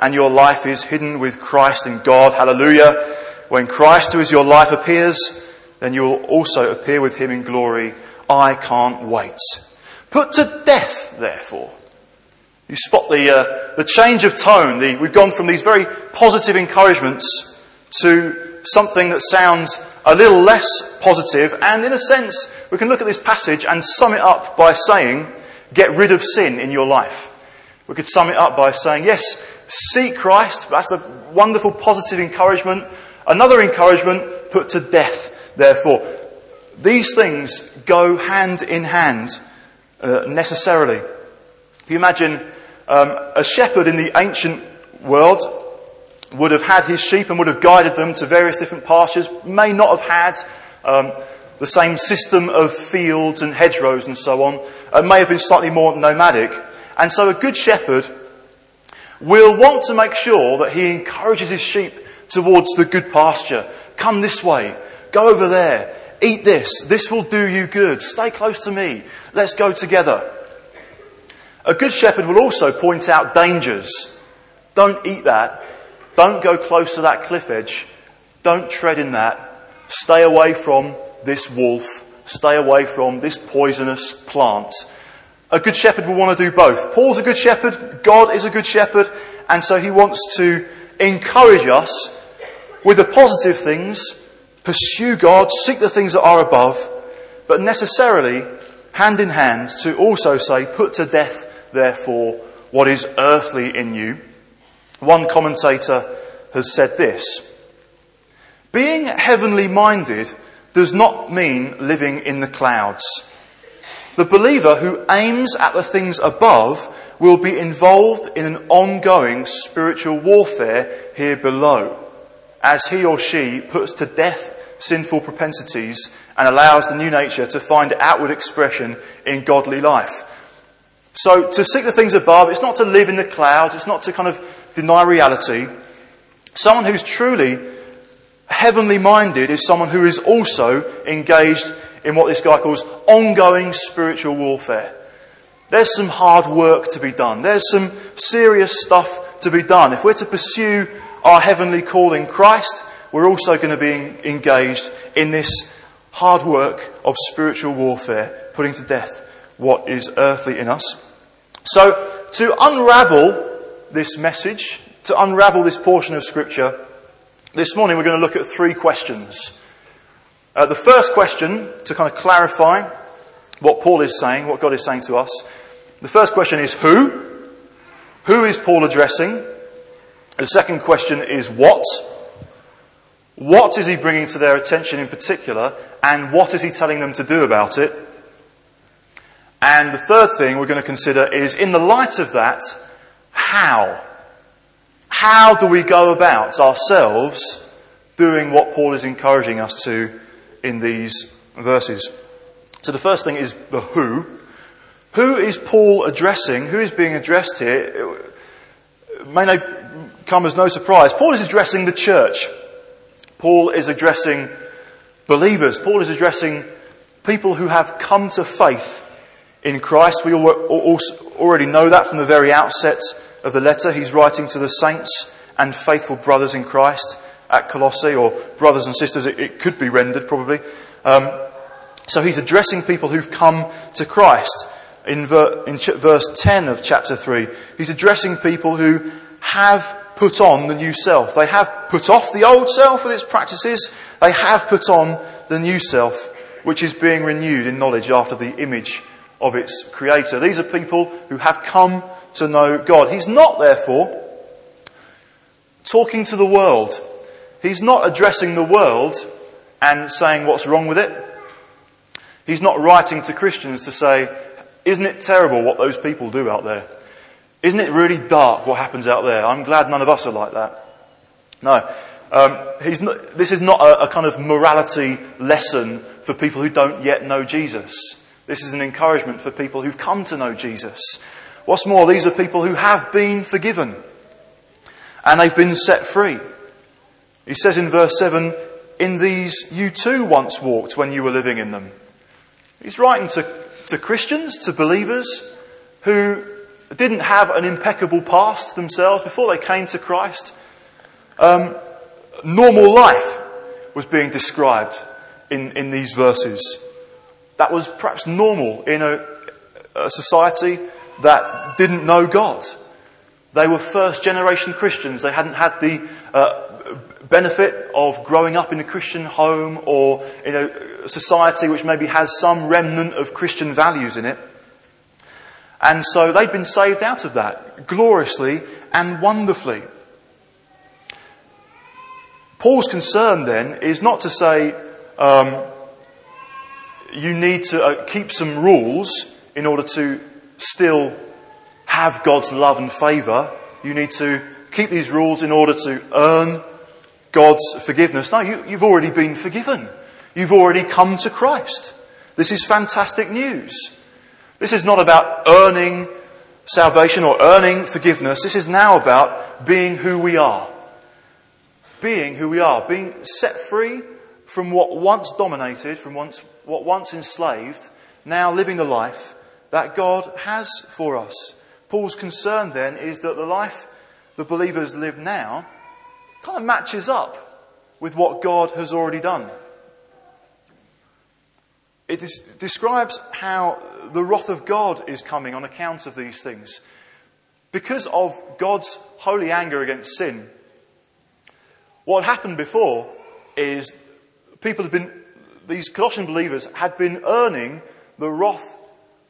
and your life is hidden with Christ in God. Hallelujah. When Christ, who is your life, appears, then you will also appear with him in glory. I can't wait. Put to death, therefore. You spot the, uh, the change of tone. The, we've gone from these very positive encouragements to something that sounds a little less positive. positive, and in a sense, we can look at this passage and sum it up by saying, get rid of sin in your life. We could sum it up by saying, yes, seek Christ. That's the wonderful positive encouragement. Another encouragement, put to death, therefore. These things go hand in hand uh, necessarily. If you imagine um, a shepherd in the ancient world would have had his sheep and would have guided them to various different pastures, may not have had um, the same system of fields and hedgerows and so on, uh, may have been slightly more nomadic. And so a good shepherd will want to make sure that he encourages his sheep towards the good pasture. Come this way. Go over there. Eat this. This will do you good. Stay close to me. Let's go together. A good shepherd will also point out dangers. Don't eat that. Don't go close to that cliff edge. Don't tread in that. Stay away from this wolf. Stay away from this poisonous plant. A good shepherd will want to do both. Paul's a good shepherd. God is a good shepherd. And so he wants to encourage us with the positive things, pursue God, seek the things that are above, but necessarily hand in hand to also say, put to death, therefore, what is earthly in you one commentator has said this Being heavenly minded does not mean living in the clouds. The believer who aims at the things above will be involved in an ongoing spiritual warfare here below as he or she puts to death sinful propensities and allows the new nature to find outward expression in godly life. So to seek the things above, it's not to live in the clouds, it's not to kind of deny reality. Someone who's truly heavenly minded is someone who is also engaged in what this guy calls ongoing spiritual warfare. There's some hard work to be done. There's some serious stuff to be done. If we're to pursue our heavenly call in Christ, we're also going to be engaged in this hard work of spiritual warfare, putting to death what is earthly in us. So, to unravel this message, to unravel this portion of Scripture, this morning we're going to look at three questions. Uh, the first question, to kind of clarify what Paul is saying, what God is saying to us, the first question is who? Who is Paul addressing? The second question is what? What is he bringing to their attention in particular, and what is he telling them to do about it? And the third thing we're going to consider is, in the light of that, how? How do we go about ourselves doing what Paul is encouraging us to in these verses? So the first thing is the who. Who is Paul addressing? Who is being addressed here? It may not come as no surprise. Paul is addressing the church. Paul is addressing believers. Paul is addressing people who have come to faith in Christ. We already know that from the very outset of the letter. He's writing to the saints and faithful brothers in Christ at Colossae, or brothers and sisters, it, it could be rendered probably. Um, so he's addressing people who've come to Christ. In, ver, in ch- verse 10 of chapter 3, he's addressing people who have put on the new self. They have put off the old self with its practices. They have put on the new self, which is being renewed in knowledge after the image of its creator. These are people who have come to know God. He's not, therefore, talking to the world. He's not addressing the world and saying what's wrong with it. He's not writing to Christians to say, isn't it terrible what those people do out there? Isn't it really dark what happens out there? I'm glad none of us are like that. No. Um, not, this is not a, a kind of morality lesson for people who don't yet know Jesus. This is an encouragement for people who've come to know Jesus. What's more, these are people who have been forgiven and they've been set free. He says in verse 7, In these you too once walked when you were living in them. He's writing to, to Christians, to believers who didn't have an impeccable past themselves before they came to Christ. Um, normal life was being described in, in these verses. That was perhaps normal in a, a society that didn't know God. They were first generation Christians. They hadn't had the uh, benefit of growing up in a Christian home or in a society which maybe has some remnant of Christian values in it. And so they'd been saved out of that gloriously and wonderfully. Paul's concern then is not to say um, you need to uh, keep some rules in order to still have God's love and favour. You need to keep these rules in order to earn God's forgiveness. No, you, you've already been forgiven. You've already come to Christ. This is fantastic news. This is not about earning salvation or earning forgiveness. This is now about being who we are. Being who we are. Being set free from what once dominated, from once, what once enslaved, now living the life that God has for us. Paul's concern then is that the life the believers live now kind of matches up with what God has already done. It is, describes how the wrath of God is coming on account of these things. Because of God's holy anger against sin, what happened before is people had been, these Colossian believers had been earning the wrath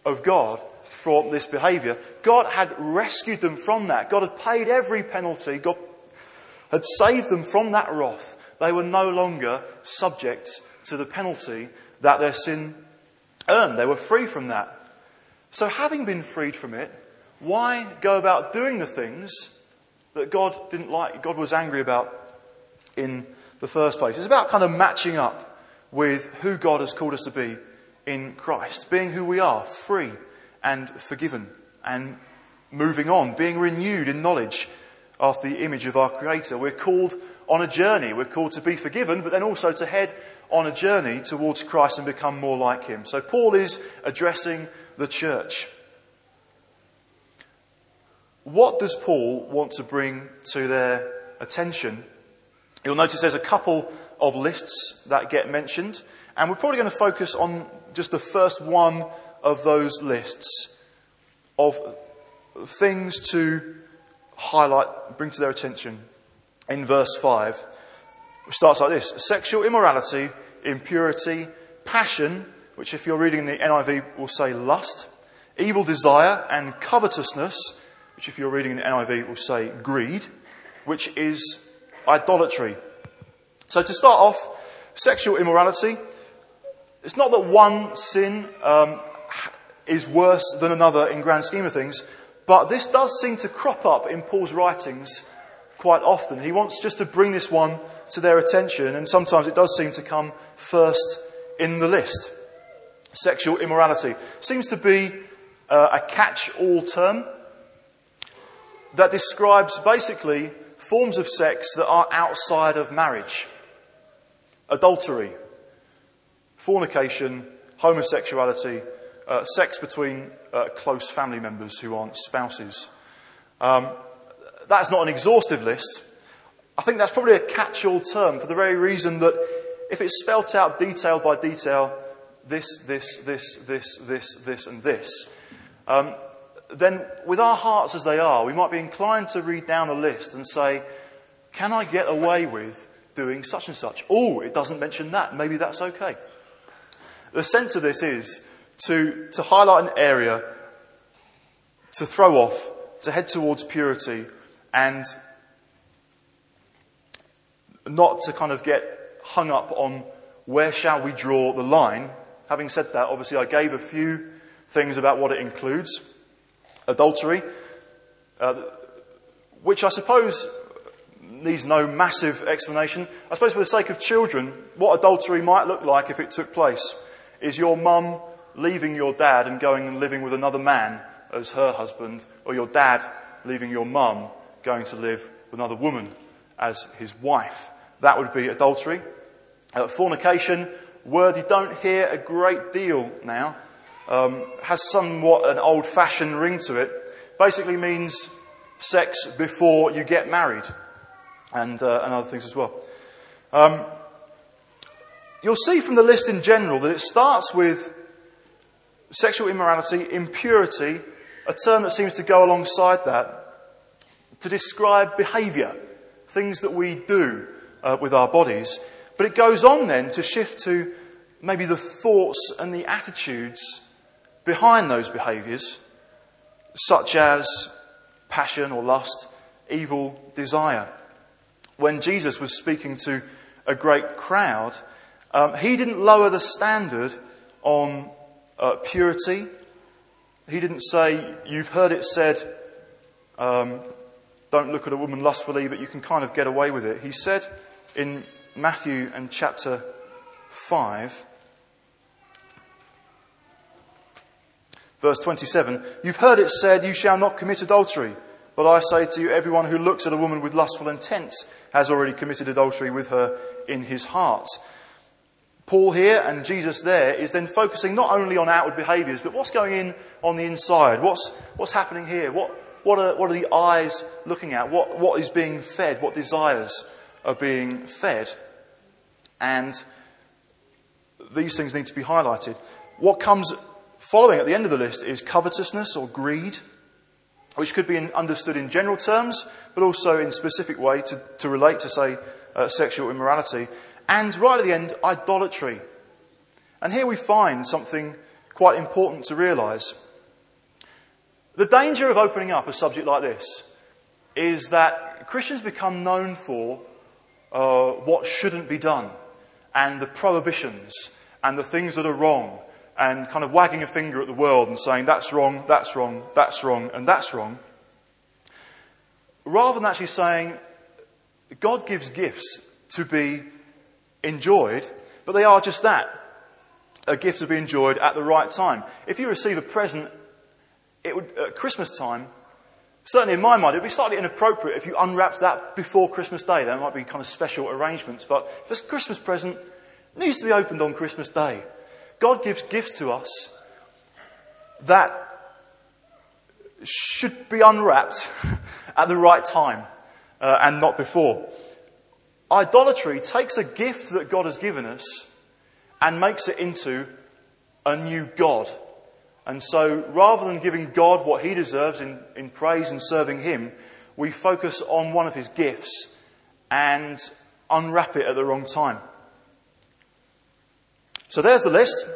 of God from this behavior. God had rescued them from that. God had paid every penalty. God had saved them from that wrath. They were no longer subject to the penalty that their sin earned. They were free from that. So, having been freed from it, why go about doing the things that God didn't like, God was angry about in the first place? It's about kind of matching up with who God has called us to be in Christ, being who we are, free and forgiven, and moving on, being renewed in knowledge after the image of our Creator. We're called on a journey. We're called to be forgiven, but then also to head on a journey towards Christ and become more like Him. So Paul is addressing the church. What does Paul want to bring to their attention? You'll notice there's a couple of lists that get mentioned, and we're probably going to focus on just the first one of those lists of things to highlight, bring to their attention in verse 5 which starts like this sexual immorality, impurity, passion, which if you're reading the NIV will say lust, evil desire, and covetousness, which if you're reading the NIV will say greed, which is idolatry. So to start off, sexual immorality. It's not that one sin um, is worse than another in grand scheme of things, but this does seem to crop up in Paul's writings quite often. He wants just to bring this one to their attention, and sometimes it does seem to come first in the list. Sexual immorality seems to be uh, a catch all term that describes basically forms of sex that are outside of marriage adultery, fornication, homosexuality, uh, sex between uh, close family members who aren't spouses. Um, that's not an exhaustive list, I think that's probably a catch all term for the very reason that if it's spelt out detail by detail, this, this, this, this, this, this, and this, um, then with our hearts as they are, we might be inclined to read down a list and say, Can I get away with doing such and such? Oh, it doesn't mention that. Maybe that's okay. The sense of this is to, to highlight an area, to throw off, to head towards purity, and not to kind of get hung up on where shall we draw the line. Having said that, obviously I gave a few things about what it includes. Adultery, uh, which I suppose needs no massive explanation. I suppose for the sake of children, what adultery might look like if it took place is your mum leaving your dad and going and living with another man as her husband, or your dad leaving your mum going to live with another woman as his wife. That would be adultery. Uh, fornication, word you don't hear a great deal now, um, has somewhat an old fashioned ring to it. basically means sex before you get married, and, uh, and other things as well. Um, you'll see from the list in general that it starts with sexual immorality, impurity, a term that seems to go alongside that, to describe behaviour, things that we do uh, with our bodies. But it goes on then to shift to maybe the thoughts and the attitudes behind those behaviours, such as passion or lust, evil desire. When Jesus was speaking to a great crowd, um, he didn't lower the standard on uh, purity. He didn't say, You've heard it said, um, don't look at a woman lustfully, but you can kind of get away with it. He said in Matthew and chapter 5, verse 27, You've heard it said, You shall not commit adultery. But I say to you, everyone who looks at a woman with lustful intent has already committed adultery with her in his heart. Paul here and Jesus there is then focusing not only on outward behaviours, but what's going in on the inside. What's, what's happening here? What, what, are, what are the eyes looking at? What, what is being fed? What desires are being fed? And these things need to be highlighted. What comes following at the end of the list is covetousness or greed, which could be understood in general terms, but also in specific way to, to relate to, say, uh, sexual immorality. And right at the end, idolatry. And here we find something quite important to realize. The danger of opening up a subject like this is that Christians become known for uh, what shouldn't be done and the prohibitions and the things that are wrong and kind of wagging a finger at the world and saying that's wrong, that's wrong, that's wrong, and that's wrong. Rather than actually saying God gives gifts to be enjoyed, but they are just that a gift to be enjoyed at the right time. If you receive a present it would, at Christmas time, certainly in my mind, it would be slightly inappropriate if you unwrapped that before Christmas Day. There might be kind of special arrangements, but if it's a Christmas present, it needs to be opened on Christmas Day. God gives gifts to us that should be unwrapped at the right time uh, and not before. Idolatry takes a gift that God has given us and makes it into a new God. And so rather than giving God what he deserves in, in praise and serving him, we focus on one of his gifts and unwrap it at the wrong time. So there's the list.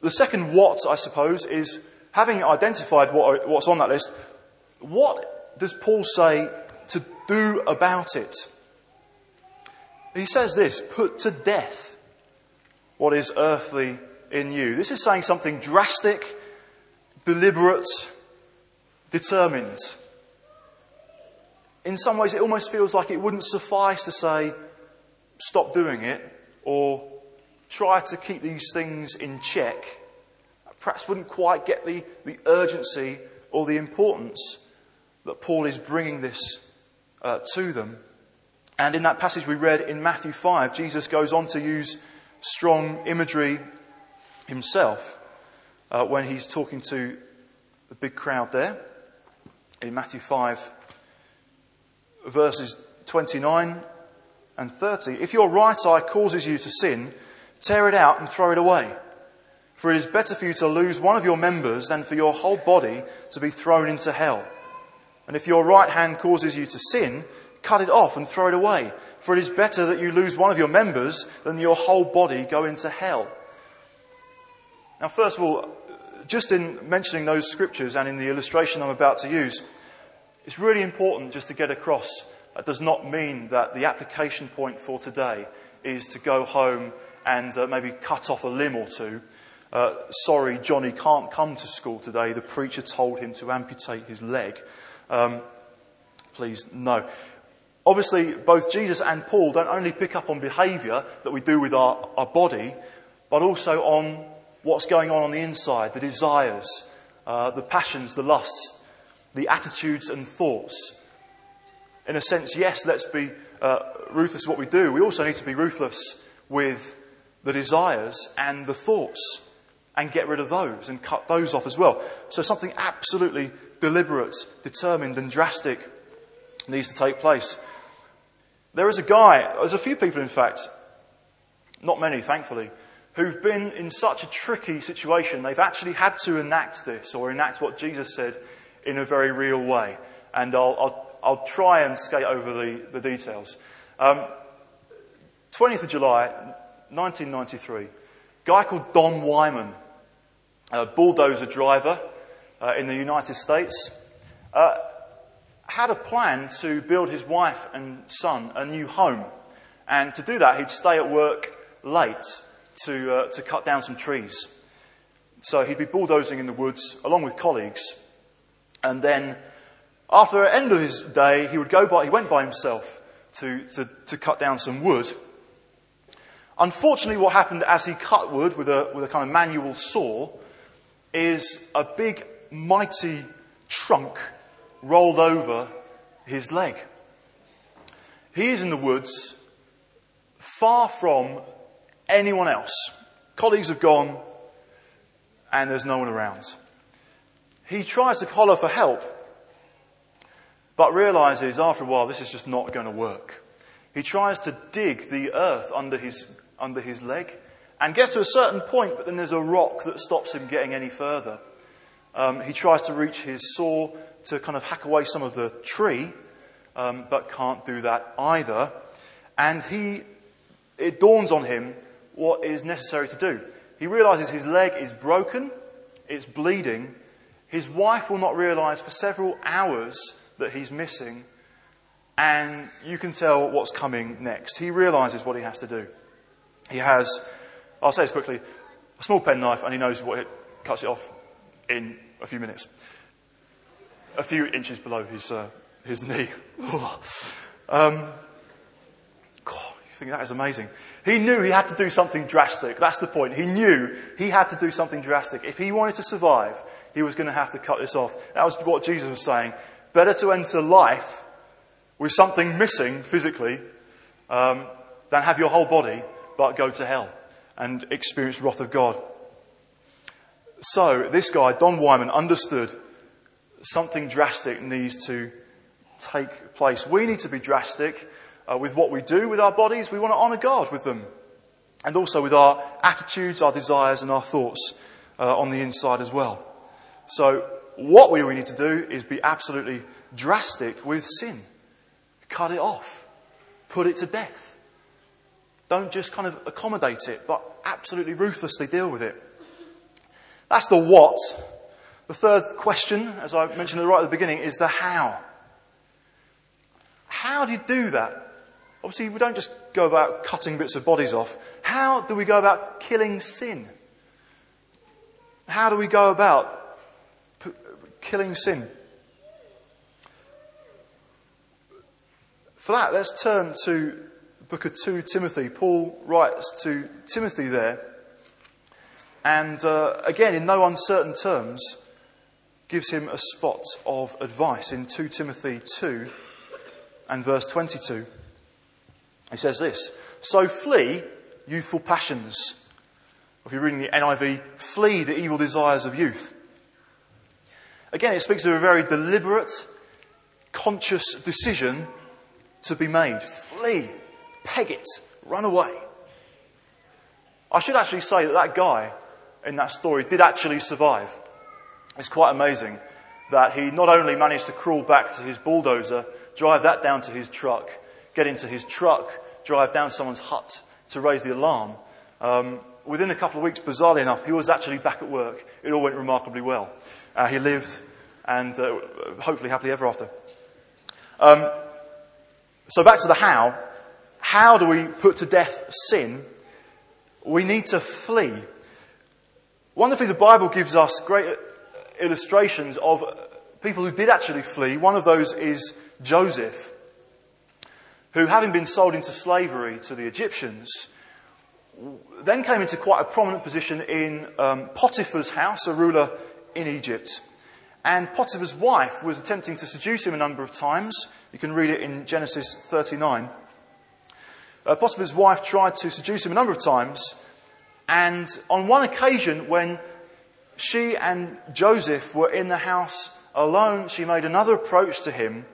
The second what, I suppose, is having identified what, what's on that list, what does Paul say to do about it? He says this put to death what is earthly in you. This is saying something drastic, deliberate, determined. In some ways, it almost feels like it wouldn't suffice to say, stop doing it, or try to keep these things in check. Perhaps wouldn't quite get the, the urgency or the importance that Paul is bringing this uh, to them. And in that passage we read in Matthew 5, Jesus goes on to use strong imagery himself uh, when he's talking to the big crowd there. In Matthew 5, verses 29 and 30. If your right eye causes you to sin, tear it out and throw it away. For it is better for you to lose one of your members than for your whole body to be thrown into hell. And if your right hand causes you to sin, cut it off and throw it away. For it is better that you lose one of your members than your whole body go into hell. Now, first of all, just in mentioning those scriptures and in the illustration I'm about to use, it's really important just to get across that does not mean that the application point for today is to go home and uh, maybe cut off a limb or two. Uh, sorry, Johnny can't come to school today. The preacher told him to amputate his leg. Um, please, no. Obviously, both Jesus and Paul don't only pick up on behaviour that we do with our, our body, but also on what's going on on the inside, the desires, uh, the passions, the lusts, the attitudes and thoughts. In a sense, yes, let's be uh, ruthless what we do. We also need to be ruthless with the desires and the thoughts and get rid of those and cut those off as well. So something absolutely deliberate, determined, and drastic needs to take place. There is a guy, there's a few people, in fact, not many, thankfully, who've been in such a tricky situation, they've actually had to enact this or enact what Jesus said in a very real way. And I'll, I'll, I'll try and skate over the, the details. Um, 20th of July, 1993, a guy called Don Wyman, a bulldozer driver uh, in the United States, uh, had a plan to build his wife and son a new home. And to do that, he'd stay at work late to, uh, to cut down some trees. So he'd be bulldozing in the woods along with colleagues. And then, after the end of his day, he would go by, he went by himself to, to, to cut down some wood. Unfortunately, what happened as he cut wood with a, with a kind of manual saw is a big, mighty trunk rolled over his leg. He is in the woods, far from anyone else. Colleagues have gone, and there's no one around. He tries to holler for help, but realizes after a while this is just not going to work. He tries to dig the earth under his, under his leg and gets to a certain point, but then there's a rock that stops him getting any further. Um, he tries to reach his saw to kind of hack away some of the tree, um, but can't do that either. And he, it dawns on him what is necessary to do. He realizes his leg is broken, it's bleeding. His wife will not realize for several hours that he's missing, and you can tell what's coming next. He realizes what he has to do. He has, I'll say this quickly, a small penknife, and he knows what it cuts it off in a few minutes. A few inches below his, uh, his knee. um, God, you think that is amazing. He knew he had to do something drastic. That's the point. He knew he had to do something drastic. If he wanted to survive, he was going to have to cut this off. That was what Jesus was saying. Better to enter life with something missing physically um, than have your whole body but go to hell and experience wrath of God. So, this guy, Don Wyman, understood something drastic needs to take place. We need to be drastic uh, with what we do with our bodies. We want to honour God with them. And also with our attitudes, our desires, and our thoughts uh, on the inside as well. So, what we need to do is be absolutely drastic with sin. Cut it off. Put it to death. Don't just kind of accommodate it, but absolutely ruthlessly deal with it. That's the what. The third question, as I mentioned right at the beginning, is the how. How do you do that? Obviously, we don't just go about cutting bits of bodies off. How do we go about killing sin? How do we go about p- killing sin? For that, let's turn to the book of 2 Timothy. Paul writes to Timothy there and uh, again, in no uncertain terms, gives him a spot of advice in 2 Timothy 2 and verse 22. He says this So flee youthful passions. If you're reading the NIV, flee the evil desires of youth. Again, it speaks of a very deliberate, conscious decision to be made. Flee, peg it, run away. I should actually say that that guy in that story did actually survive. It's quite amazing that he not only managed to crawl back to his bulldozer, drive that down to his truck, get into his truck, drive down someone's hut to raise the alarm. Um, within a couple of weeks, bizarrely enough, he was actually back at work. It all went remarkably well. Uh, he lived and uh, hopefully happily ever after. Um, so back to the how. How do we put to death sin? We need to flee Wonderfully, the Bible gives us great illustrations of people who did actually flee. One of those is Joseph, who, having been sold into slavery to the Egyptians, then came into quite a prominent position in um, Potiphar's house, a ruler in Egypt. And Potiphar's wife was attempting to seduce him a number of times. You can read it in Genesis 39. Uh, Potiphar's wife tried to seduce him a number of times, and on one occasion, when she and Joseph were in the house alone, she made another approach to him,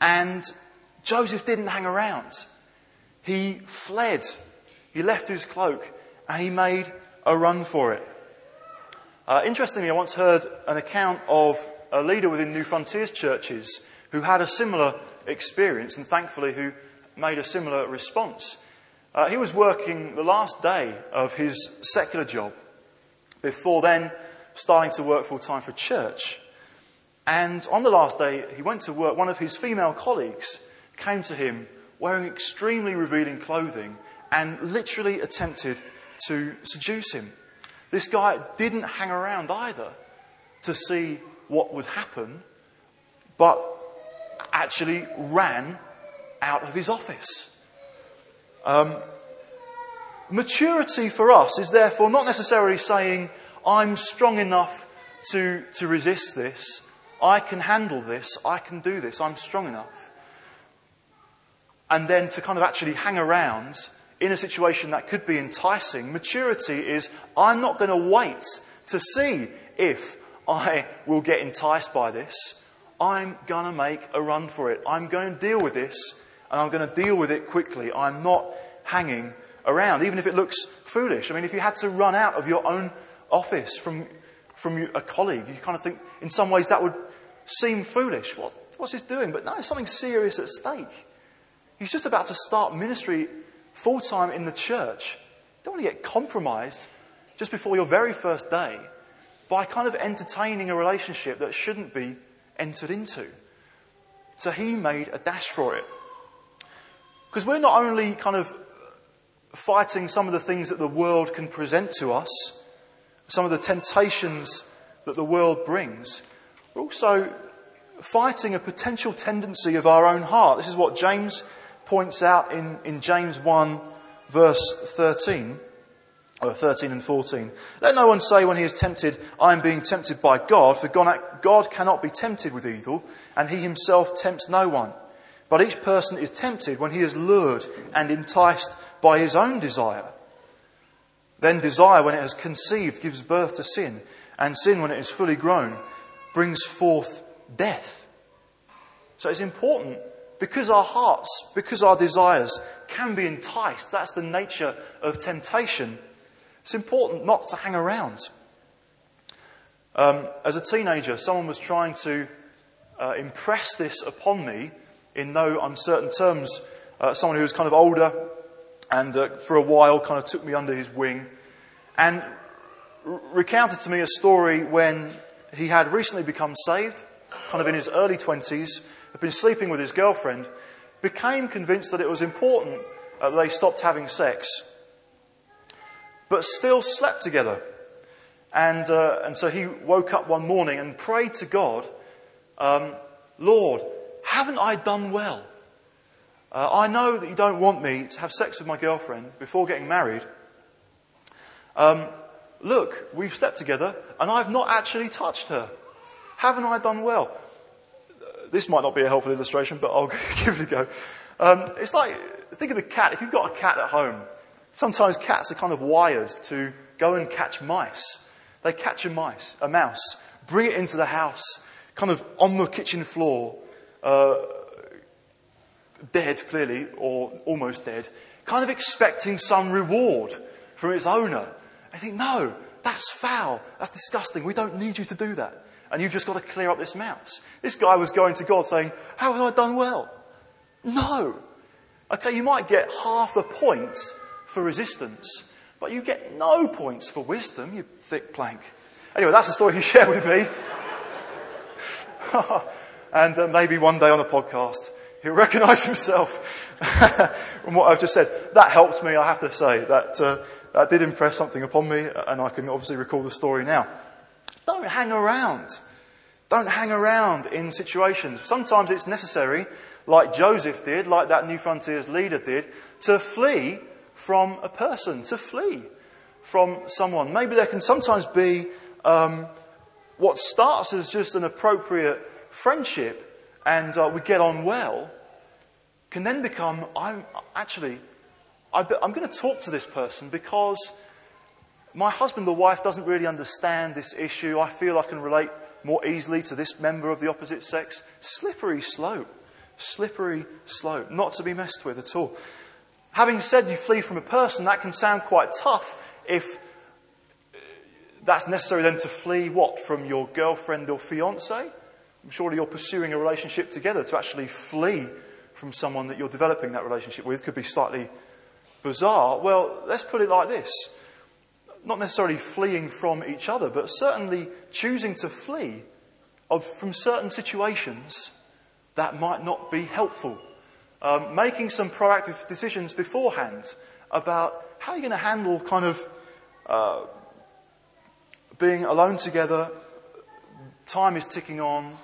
and Joseph didn't hang around. He fled. He left his cloak and he made a run for it. Uh, interestingly, I once heard an account of a leader within New Frontiers churches who had a similar experience and thankfully who made a similar response. Uh, he was working the last day of his secular job before then starting to work full time for church. And on the last day he went to work, one of his female colleagues came to him wearing extremely revealing clothing and literally attempted to seduce him. This guy didn't hang around either to see what would happen, but actually ran out of his office. Um, maturity for us is therefore not necessarily saying, I'm strong enough to, to resist this, I can handle this, I can do this, I'm strong enough. And then to kind of actually hang around in a situation that could be enticing. Maturity is, I'm not going to wait to see if I will get enticed by this. I'm going to make a run for it. I'm going to deal with this, and I'm going to deal with it quickly. I'm not hanging around, even if it looks foolish. I mean, if you had to run out of your own office from, from a colleague, you kind of think, in some ways, that would seem foolish. What, what's this doing? But no, there's something serious at stake. He's just about to start ministry full time in the church. Don't want to get compromised just before your very first day by kind of entertaining a relationship that shouldn't be entered into. So he made a dash for it. Because we're not only kind of fighting some of the things that the world can present to us, some of the temptations that the world brings, we're also fighting a potential tendency of our own heart. This is what James points out in, in James 1, verse 13, or 13 and 14. Let no one say when he is tempted, I am being tempted by God, for God cannot be tempted with evil, and he himself tempts no one. But each person is tempted when he is lured and enticed by his own desire. Then desire, when it has conceived, gives birth to sin, and sin, when it is fully grown, brings forth death. So it's important because our hearts, because our desires can be enticed. That's the nature of temptation. It's important not to hang around. Um, as a teenager, someone was trying to uh, impress this upon me in no uncertain terms. Uh, someone who was kind of older and uh, for a while kind of took me under his wing and r- recounted to me a story when he had recently become saved, kind of in his early 20s, had been sleeping with his girlfriend, became convinced that it was important that they stopped having sex, but still slept together. And, uh, and so he woke up one morning and prayed to God, um, Lord, haven't I done well? Uh, I know that you don't want me to have sex with my girlfriend before getting married. Um, look, we've slept together and I've not actually touched her. Haven't I done well? this might not be a helpful illustration, but I'll give it a go. Um, it's like, think of the cat. If you've got a cat at home, sometimes cats are kind of wired to go and catch mice. They catch a mice, a mouse, bring it into the house, kind of on the kitchen floor, uh, dead clearly, or almost dead, kind of expecting some reward from its owner. I think, no, that's foul. That's disgusting. We don't need you to do that and you've just got to clear up this mouse. This guy was going to God saying, How have I done well? No. Okay, you might get half a point for resistance, but you get no points for wisdom, you thick plank. Anyway, that's the story he shared with me. and uh, maybe one day on a podcast, he'll recognize himself from what I've just said. That helped me, I have to say. That, uh, that did impress something upon me, and I can obviously recall the story now. Don't hang around. Don't hang around in situations. Sometimes it's necessary, like Joseph did, like that New Frontiers leader did, to flee from a person, to flee from someone. Maybe there can sometimes be um, what starts as just an appropriate friendship and uh, we get on well, can then become, I'm actually, I'm going to talk to this person because my husband or wife doesn't really understand this issue. I feel I can relate more easily to this member of the opposite sex. Slippery slope. Slippery slope. Not to be messed with at all. Having said you flee from a person, that can sound quite tough if that's necessary then to flee what? From your girlfriend or fiance? Surely you're pursuing a relationship together to actually flee from someone that you're developing that relationship with could be slightly bizarre. Well, let's put it like this. Not necessarily fleeing from each other, but certainly choosing to flee of, from certain situations that might not be helpful. Um, making some proactive decisions beforehand about how you're going to handle kind of uh, being alone together. Time is ticking on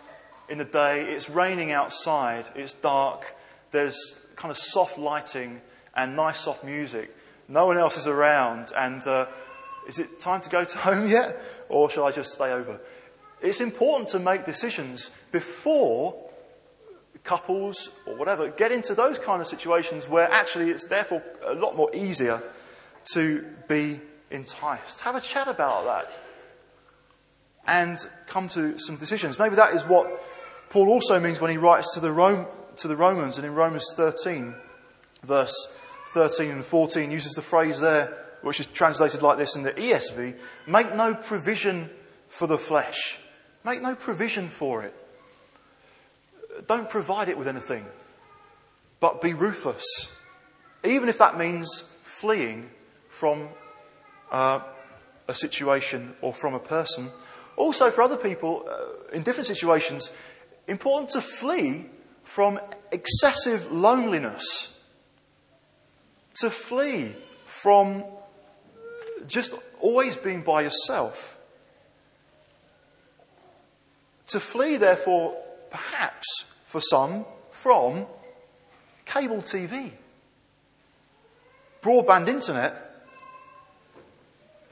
in the day. It's raining outside. It's dark. There's kind of soft lighting and nice soft music. No one else is around. And uh, is it time to go to home yet? Or shall I just stay over? It's important to make decisions before couples or whatever get into those kind of situations where actually it's therefore a lot more easier to be enticed. Have a chat about that and come to some decisions. Maybe that is what Paul also means when he writes to the, Rome, to the Romans and in Romans 13, verse 13 and 14, uses the phrase there, which is translated like this in the ESV make no provision for the flesh. Make no provision for it. Don't provide it with anything, but be ruthless. Even if that means fleeing from uh, a situation or from a person. Also, for other people, uh, in different situations, important to flee from excessive loneliness. To flee from just always being by yourself. To flee, therefore, perhaps for some, from cable TV, broadband internet,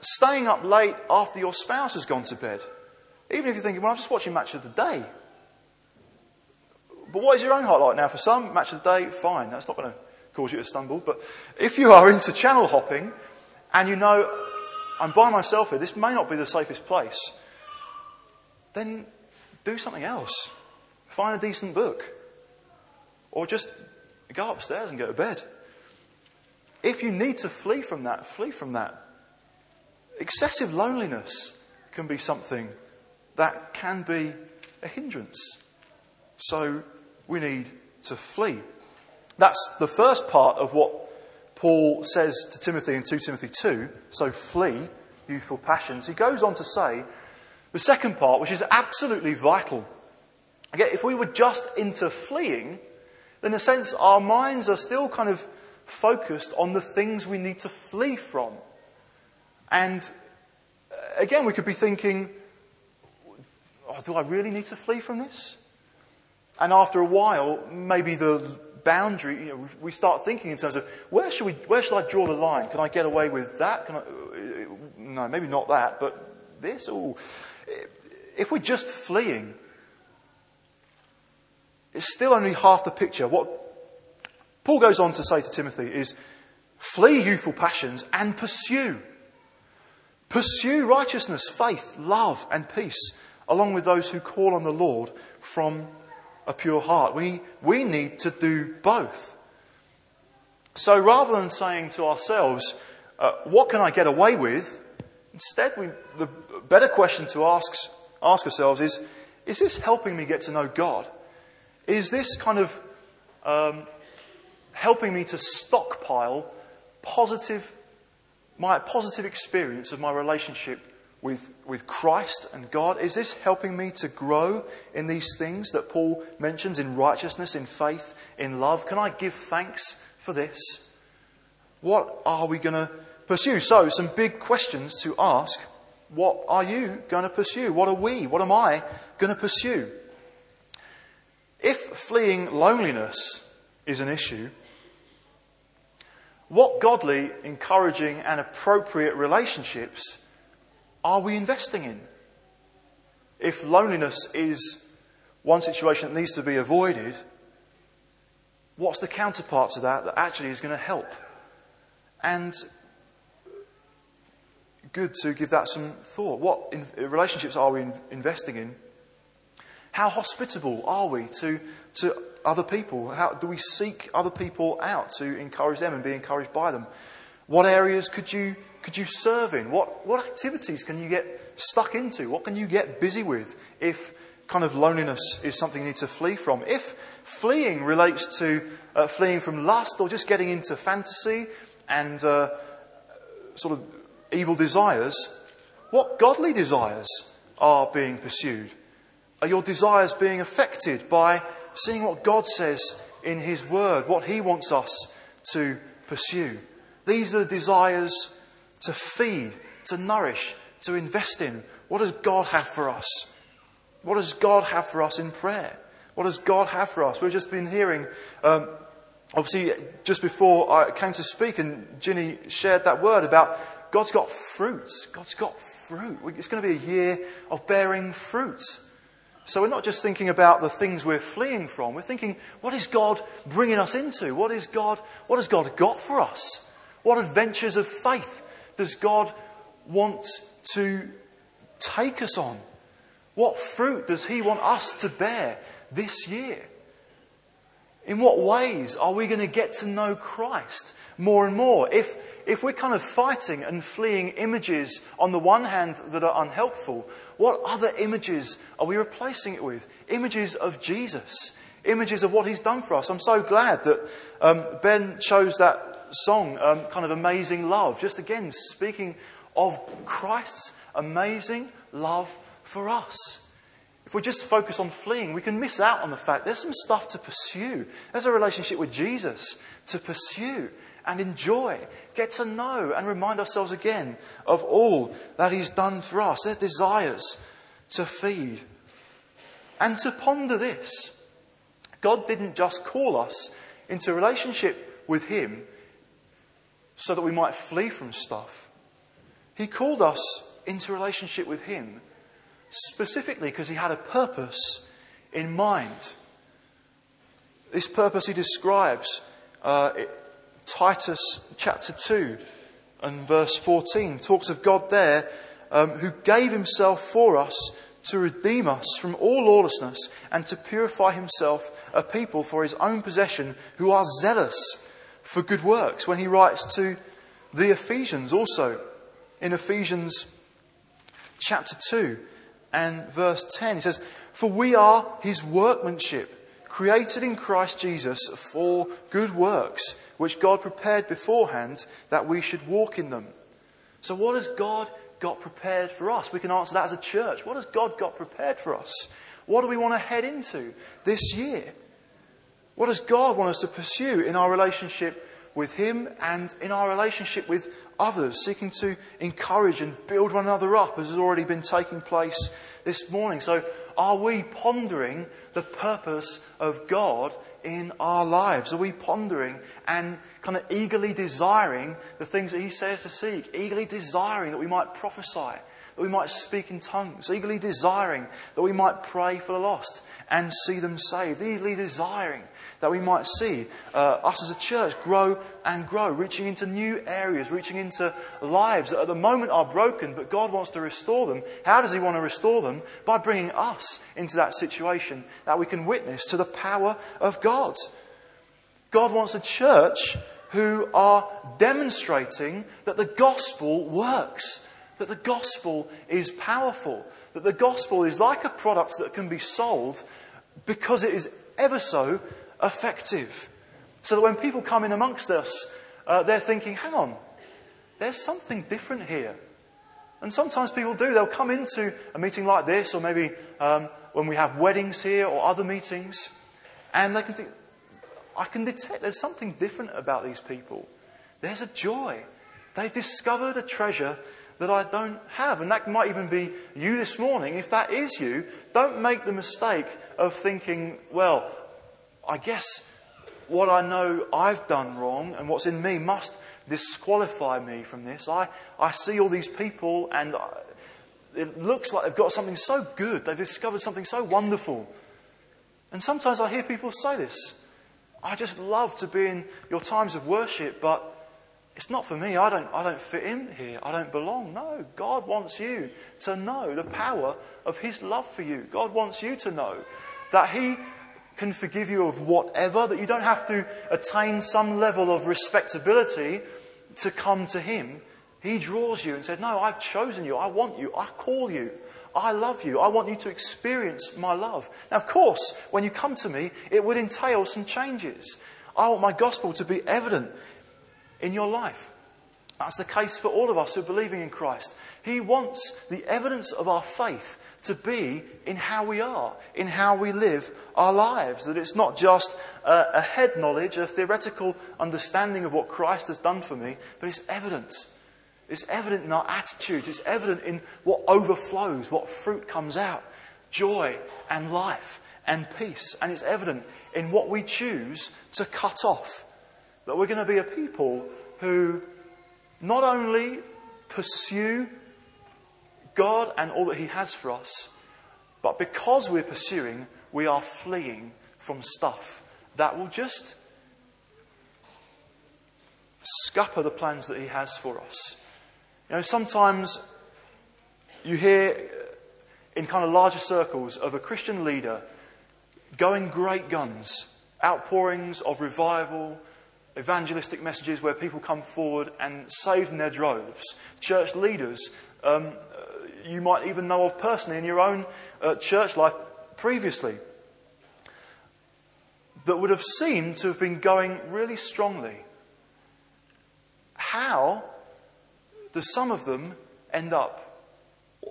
staying up late after your spouse has gone to bed. Even if you're thinking, well, I'm just watching Match of the Day. But what is your own heart like now? For some, Match of the Day, fine. That's not going to cause you to stumble. But if you are into channel hopping and you know, I'm by myself here, this may not be the safest place, then do something else. Find a decent book. Or just go upstairs and go to bed. If you need to flee from that, flee from that. Excessive loneliness can be something that can be a hindrance. So we need to flee. That's the first part of what Paul says to Timothy in 2 Timothy 2. So flee youthful passions. He goes on to say the second part, which is absolutely vital. Again, if we were just into fleeing, then in a sense our minds are still kind of focused on the things we need to flee from. And uh, again, we could be thinking, oh, do I really need to flee from this? And after a while, maybe the boundary, you know, we start thinking in terms of where should we, where should I draw the line? Can I get away with that? Can I, no, maybe not that, but this? Ooh. If we're just fleeing, it's still only half the picture. What Paul goes on to say to Timothy is flee youthful passions and pursue. Pursue righteousness, faith, love, and peace, along with those who call on the Lord from a pure heart. We, we need to do both. So rather than saying to ourselves, uh, what can I get away with? Instead, we, the better question to ask, ask ourselves is, is this helping me get to know God? Is this kind of um, helping me to stockpile positive, my positive experience of my relationship with, with Christ and God? Is this helping me to grow in these things that Paul mentions in righteousness, in faith, in love? Can I give thanks for this? What are we going to pursue? So, some big questions to ask. What are you going to pursue? What are we? What am I going to pursue? If fleeing loneliness is an issue, what godly, encouraging, and appropriate relationships are we investing in? If loneliness is one situation that needs to be avoided, what's the counterpart to that that actually is going to help? And good to give that some thought. What in, relationships are we in, investing in How hospitable are we to, to other people? How do we seek other people out to encourage them and be encouraged by them? What areas could you, could you serve in? What, what activities can you get stuck into? What can you get busy with if kind of loneliness is something you need to flee from? If fleeing relates to uh, fleeing from lust or just getting into fantasy and uh, sort of evil desires, what godly desires are being pursued? Are your desires being affected by seeing what God says in His Word, what He wants us to pursue? These are the desires to feed, to nourish, to invest in. What does God have for us? What does God have for us in prayer? What does God have for us? We've just been hearing, um, obviously, just before I came to speak, and Ginny shared that word about God's got fruits. God's got fruit. It's going to be a year of bearing fruit. So we're not just thinking about the things we're fleeing from. We're thinking, what is God bringing us into? What is God, what has God got for us? What adventures of faith does God want to take us on? What fruit does He want us to bear this year? In what ways are we going to get to know Christ more and more? If, if we're kind of fighting and fleeing images on the one hand that are unhelpful, what other images are we replacing it with? Images of Jesus, images of what He's done for us. I'm so glad that um, Ben chose that song, um, kind of Amazing Love, just again speaking of Christ's amazing love for us. If we just focus on fleeing, we can miss out on the fact there's some stuff to pursue. There's a relationship with Jesus to pursue and enjoy, get to know, and remind ourselves again of all that He's done for us, their desires to feed. And to ponder this God didn't just call us into relationship with Him so that we might flee from stuff. He called us into relationship with Him specifically because He had a purpose in mind. This purpose He describes uh, Titus chapter 2 and verse 14 talks of God there um, who gave Himself for us to redeem us from all lawlessness and to purify Himself a people for His own possession who are zealous for good works when he writes to the Ephesians also in Ephesians chapter 2 and verse 10. He says, For we are his workmanship, created in Christ Jesus for good works, which God prepared beforehand that we should walk in them. So, what has God got prepared for us? We can answer that as a church. What has God got prepared for us? What do we want to head into this year? What does God want us to pursue in our relationship with Him and in our relationship with others, seeking to encourage and build one another up, as has already been taking place this morning? So, are we pondering the purpose of God in our lives? Are we pondering and kind of eagerly desiring the things that He says to seek, eagerly desiring that we might prophesy? that we might speak in tongues, eagerly desiring that we might pray for the lost and see them saved, eagerly desiring that we might see uh, us as a church grow and grow, reaching into new areas, reaching into lives that at the moment are broken, but God wants to restore them. How does He want to restore them? By bringing us into that situation that we can witness to the power of God. God wants a church who are demonstrating that the gospel works that the gospel is powerful, that the gospel is like a product that can be sold because it is ever so effective. So that when people come in amongst us, uh, they're thinking, hang on, there's something different here. And sometimes people do. They'll come into a meeting like this, or maybe um, when we have weddings here or other meetings, and they can think, I can detect there's something different about these people. There's a joy. They've discovered a treasure that I don't have. And that might even be you this morning. If that is you, don't make the mistake of thinking, well, I guess what I know I've done wrong and what's in me must disqualify me from this. I, I see all these people and it looks like they've got something so good. They've discovered something so wonderful. And sometimes I hear people say this. I just love to be in your times of worship, but it's not for me. I don't, I don't fit in here. I don't belong. No, God wants you to know the power of His love for you. God wants you to know that He can forgive you of whatever, that you don't have to attain some level of respectability to come to Him. He draws you and says, No, I've chosen you. I want you. I call you. I love you. I want you to experience my love. Now, of course, when you come to me, it would entail some changes. I want my gospel to be evident in your life. That's the case for all of us who are believing in Christ. He wants the evidence of our faith to be in how we are, in how we live our lives. That it's not just a, a head knowledge, a theoretical understanding of what Christ has done for me, but it's evidence. It's evident in our attitudes. It's evident in what overflows, what fruit comes out joy and life and peace. And it's evident in what we choose to cut off. That we're going to be a people who not only pursue God and all that He has for us, but because we're pursuing, we are fleeing from stuff that will just scupper the plans that He has for us. You know, sometimes you hear in kind of larger circles of a Christian leader going great guns, outpourings of revival, evangelistic messages where people come forward and saved in their droves. Church leaders um, you might even know of personally in your own uh, church life previously that would have seemed to have been going really strongly. How do some of them end up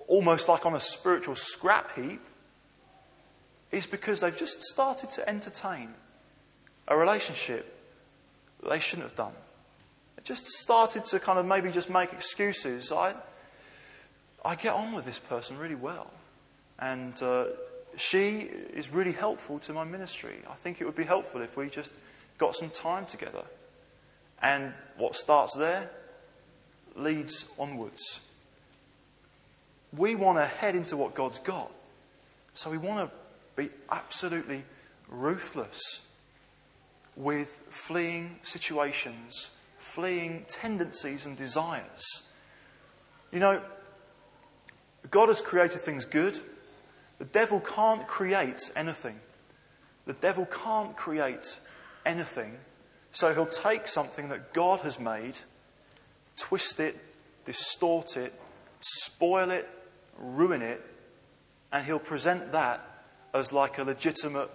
almost like on a spiritual scrap heap? Is because they've just started to entertain a relationship they shouldn't have done. They just started to kind of maybe just make excuses. I, I get on with this person really well. And uh, she is really helpful to my ministry. I think it would be helpful if we just got some time together. And what starts there leads onwards. We want to head into what God's got. So we want to be absolutely ruthless with fleeing situations, fleeing tendencies and desires. You know, God has created things good. The devil can't create anything. The devil can't create anything. So he'll take something that God has made, twist it, distort it, spoil it, ruin it, and he'll present that as like a legitimate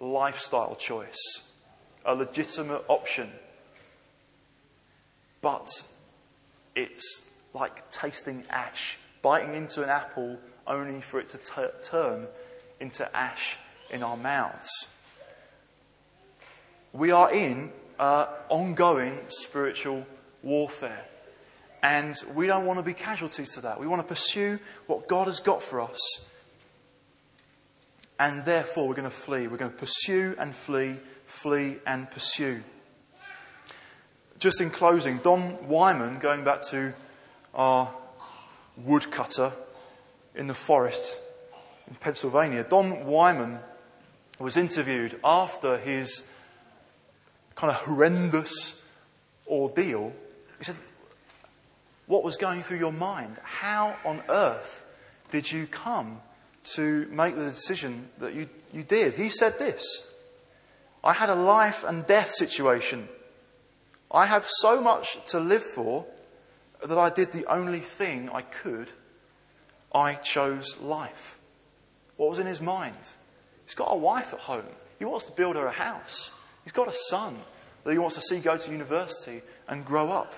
lifestyle choice, a legitimate option. But it's like tasting ash biting into an apple only for it to t- turn into ash in our mouths. We are in uh, ongoing spiritual warfare. And we don't want to be casualties to that. We want to pursue what God has got for us. And therefore, we're going to flee. We're going to pursue and flee, flee and pursue. Just in closing, Don Wyman, going back to our woodcutter in the forest in Pennsylvania. Don Wyman was interviewed after his kind of horrendous ordeal. He said, What was going through your mind? How on earth did you come to make the decision that you, you did? He said this I had a life and death situation. I have so much to live for that I did the only thing I could. I chose life. What was in his mind? He's got a wife at home. He wants to build her a house. He's got a son that he wants to see go to university and grow up.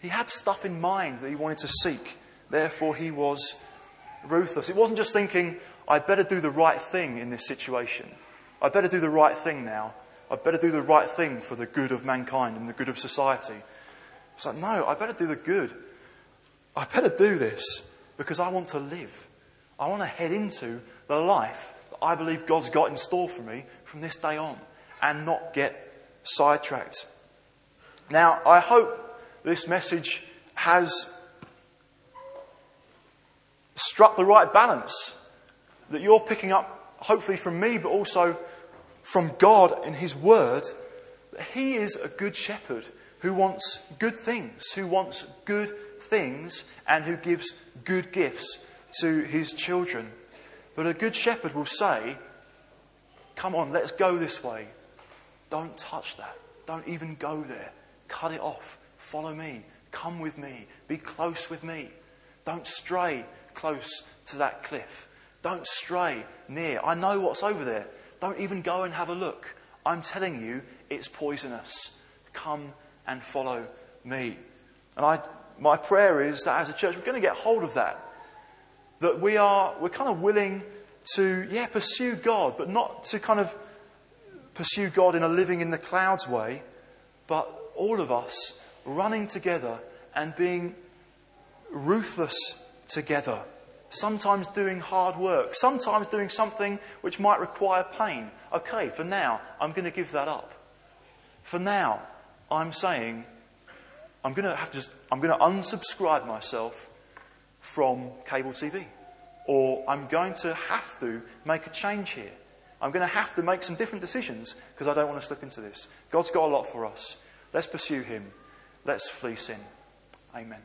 He had stuff in mind that he wanted to seek. Therefore, he was ruthless. It wasn't just thinking, I better do the right thing in this situation. I better do the right thing now. I better do the right thing for the good of mankind and the good of society. It's like, no, I better do the good. I better do this because I want to live. I want to head into the life that I believe God's got in store for me from this day on and not get sidetracked. Now, I hope this message has struck the right balance that you're picking up, hopefully from me, but also from God in His Word, that He is a good shepherd who wants good things, who wants good things, and who gives good gifts to his children. But a good shepherd will say, Come on, let's go this way. Don't touch that. Don't even go there. Cut it off. Follow me. Come with me. Be close with me. Don't stray close to that cliff. Don't stray near. I know what's over there. Don't even go and have a look. I'm telling you, it's poisonous. Come and follow me. And I, my prayer is that as a church, we're going to get hold of that. That we are, we're kind of willing to, yeah, pursue God, but not to kind of pursue God in a living in the clouds way, but all of us running together and being ruthless together. Sometimes doing hard work, sometimes doing something which might require pain. Okay, for now, I'm going to give that up. For now, I'm saying I'm going to have to just, I'm going to unsubscribe myself from cable TV. Or I'm going to have to make a change here. I'm going to have to make some different decisions because I don't want to slip into this. God's got a lot for us. Let's pursue Him. Let's flee sin. Amen.